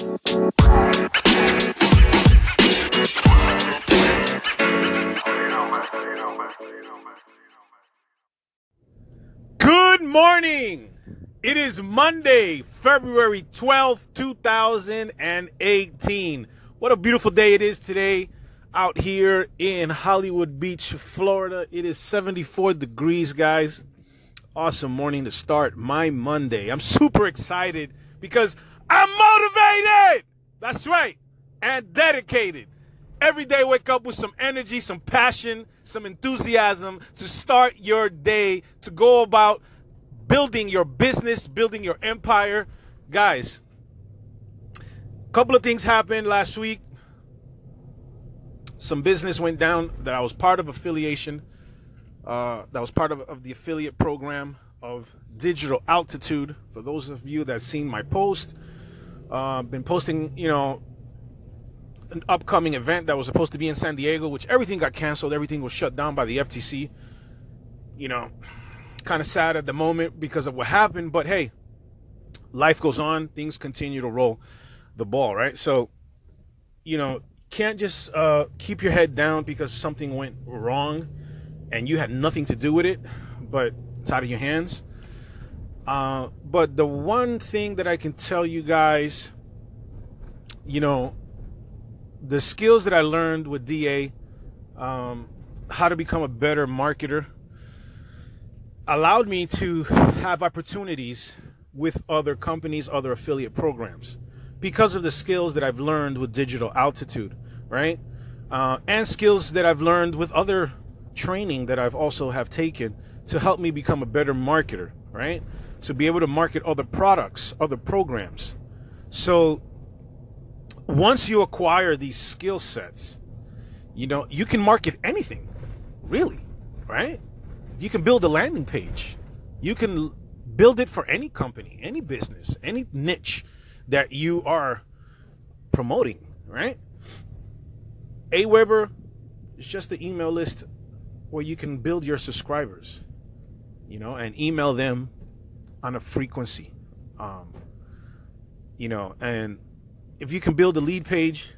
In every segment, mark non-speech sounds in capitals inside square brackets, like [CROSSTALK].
Good morning. It is Monday, February 12th, 2018. What a beautiful day it is today out here in Hollywood Beach, Florida. It is 74 degrees, guys. Awesome morning to start my Monday. I'm super excited because I'm motivated. That's right. And dedicated. Every day, wake up with some energy, some passion, some enthusiasm to start your day, to go about building your business, building your empire. Guys, a couple of things happened last week. Some business went down that I was part of affiliation, uh, that was part of, of the affiliate program of Digital Altitude. For those of you that seen my post, uh, been posting, you know, an upcoming event that was supposed to be in San Diego, which everything got canceled, everything was shut down by the FTC. You know, kind of sad at the moment because of what happened, but hey, life goes on, things continue to roll the ball, right? So, you know, can't just uh, keep your head down because something went wrong and you had nothing to do with it, but it's out of your hands. Uh, but the one thing that I can tell you guys, you know, the skills that I learned with DA, um, how to become a better marketer, allowed me to have opportunities with other companies, other affiliate programs, because of the skills that I've learned with Digital Altitude, right? Uh, and skills that I've learned with other training that I've also have taken to help me become a better marketer, right? To be able to market other products, other programs. So once you acquire these skill sets, you know, you can market anything, really, right? You can build a landing page. You can build it for any company, any business, any niche that you are promoting, right? Aweber is just the email list where you can build your subscribers, you know, and email them on a frequency. Um, you know, and if you can build a lead page,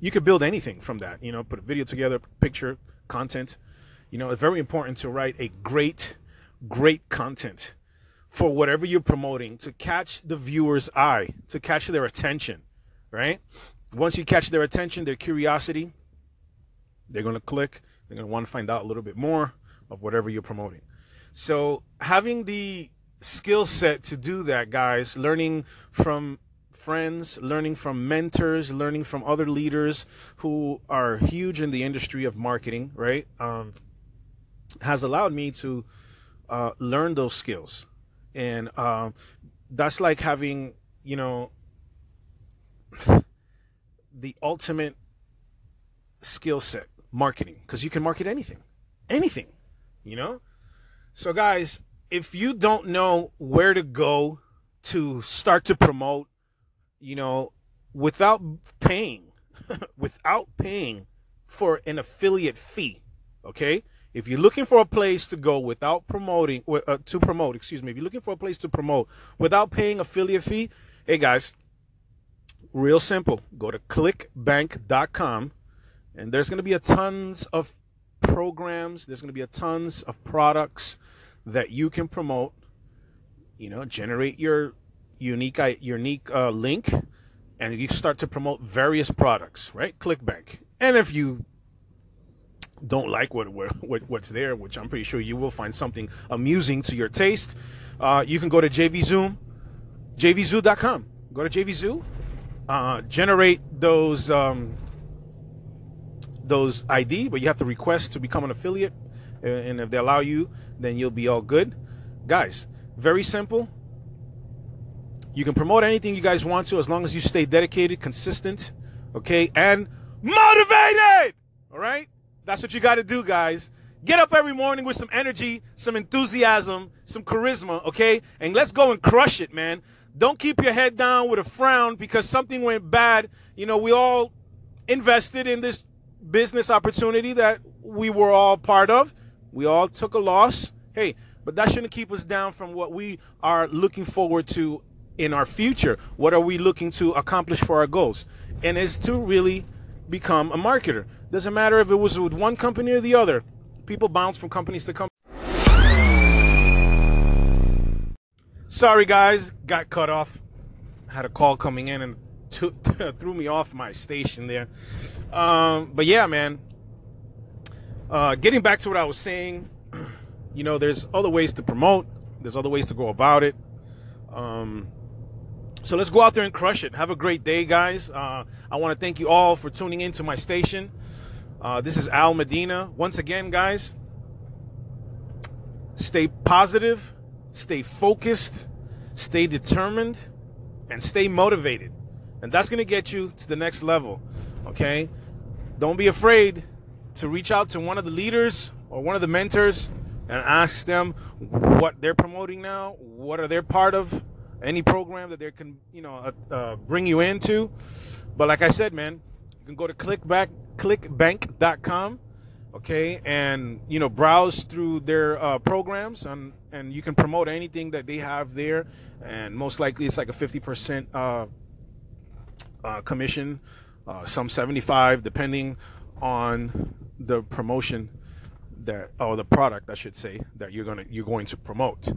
you could build anything from that. You know, put a video together, picture, content. You know, it's very important to write a great, great content for whatever you're promoting to catch the viewer's eye, to catch their attention, right? Once you catch their attention, their curiosity, they're going to click. They're going to want to find out a little bit more of whatever you're promoting. So, having the skill set to do that, guys, learning from friends, learning from mentors, learning from other leaders who are huge in the industry of marketing, right? Um, has allowed me to uh, learn those skills. And um, that's like having, you know, [SIGHS] the ultimate skill set marketing because you can market anything, anything, you know? So, guys, if you don't know where to go to start to promote you know, without paying, [LAUGHS] without paying for an affiliate fee, okay? If you're looking for a place to go without promoting, uh, to promote, excuse me, if you're looking for a place to promote without paying affiliate fee, hey guys, real simple. Go to clickbank.com and there's going to be a tons of programs, there's going to be a tons of products that you can promote, you know, generate your unique unique uh, link, and you start to promote various products, right? ClickBank. And if you don't like what, what what's there, which I'm pretty sure you will find something amusing to your taste, uh, you can go to JVZoo, jvzoo.com. Go to JVZoo, uh, generate those um, those ID, but you have to request to become an affiliate, and if they allow you, then you'll be all good. Guys, very simple. You can promote anything you guys want to as long as you stay dedicated, consistent, okay, and motivated. All right? That's what you got to do, guys. Get up every morning with some energy, some enthusiasm, some charisma, okay? And let's go and crush it, man. Don't keep your head down with a frown because something went bad. You know, we all invested in this business opportunity that we were all part of. We all took a loss. Hey, but that shouldn't keep us down from what we are looking forward to in our future? What are we looking to accomplish for our goals? And is to really become a marketer. Doesn't matter if it was with one company or the other. People bounce from companies to companies. Sorry, guys, got cut off. Had a call coming in and t- [LAUGHS] threw me off my station there. Um, but yeah, man. Uh, getting back to what I was saying, [CLEARS THROAT] you know, there's other ways to promote. There's other ways to go about it. Um, so let's go out there and crush it. Have a great day, guys. Uh, I want to thank you all for tuning into my station. Uh, this is Al Medina. Once again, guys, stay positive, stay focused, stay determined, and stay motivated. And that's going to get you to the next level. Okay? Don't be afraid to reach out to one of the leaders or one of the mentors and ask them what they're promoting now, what are they part of, any program that they can, you know, uh, uh, bring you into. But like I said, man, you can go to clickback, clickbank.com, okay, and you know, browse through their uh, programs, and and you can promote anything that they have there, and most likely it's like a fifty percent uh, commission, uh, some seventy five, depending on the promotion that or the product I should say that you're gonna you're going to promote.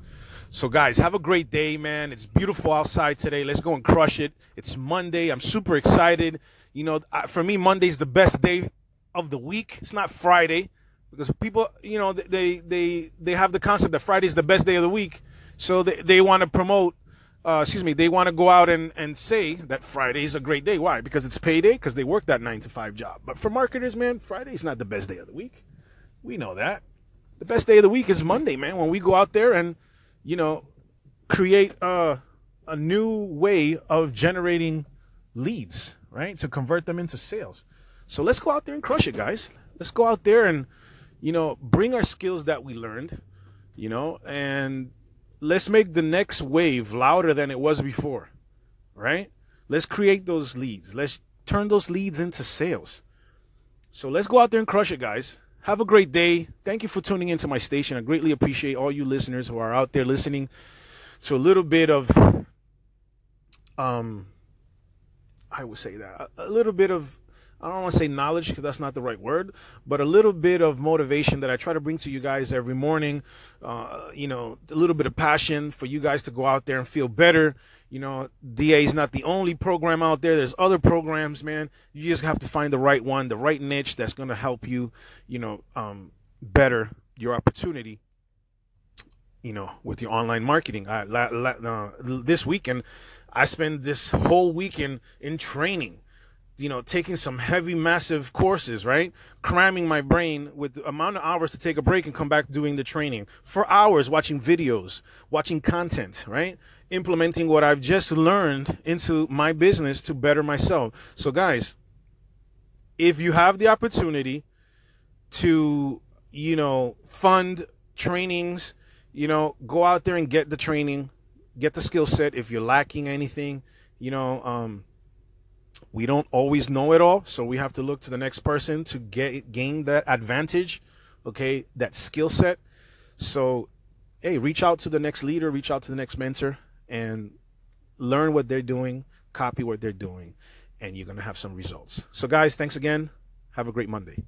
So guys, have a great day, man. It's beautiful outside today. Let's go and crush it. It's Monday. I'm super excited. You know, for me, Monday's the best day of the week. It's not Friday because people, you know, they they they have the concept that Friday's the best day of the week, so they they want to promote. Uh, excuse me, they want to go out and, and say that Friday is a great day. Why? Because it's payday, because they work that nine to five job. But for marketers, man, Friday is not the best day of the week. We know that. The best day of the week is Monday, man, when we go out there and, you know, create a, a new way of generating leads, right? To convert them into sales. So let's go out there and crush it, guys. Let's go out there and, you know, bring our skills that we learned, you know, and let's make the next wave louder than it was before, right? Let's create those leads. Let's turn those leads into sales. So let's go out there and crush it, guys. Have a great day. Thank you for tuning into my station. I greatly appreciate all you listeners who are out there listening to a little bit of um I would say that a, little bit of I don't want to say knowledge because that's not the right word, but a little bit of motivation that I try to bring to you guys every morning. Uh, you know, a little bit of passion for you guys to go out there and feel better. You know, DA is not the only program out there. There's other programs, man. You just have to find the right one, the right niche that's going to help you, you know, um, better your opportunity you know, with your online marketing. I, la, la, uh, this weekend, I spent this whole weekend in training you know, taking some heavy, massive courses, right? Cramming my brain with the amount of hours to take a break and come back doing the training. For hours watching videos, watching content, right? Implementing what I've just learned into my business to better myself. So, guys, if you have the opportunity to, you know, fund trainings, you know, go out there and get the training, get the skill set. If you're lacking anything, you know, um, we don't always know it all, so we have to look to the next person to get gain that advantage, okay, that skill set. So, hey, reach out to the next leader, reach out to the next mentor, and learn what they're doing, copy what they're doing, and you're gonna have some results. So, guys, thanks again. Have a great Monday.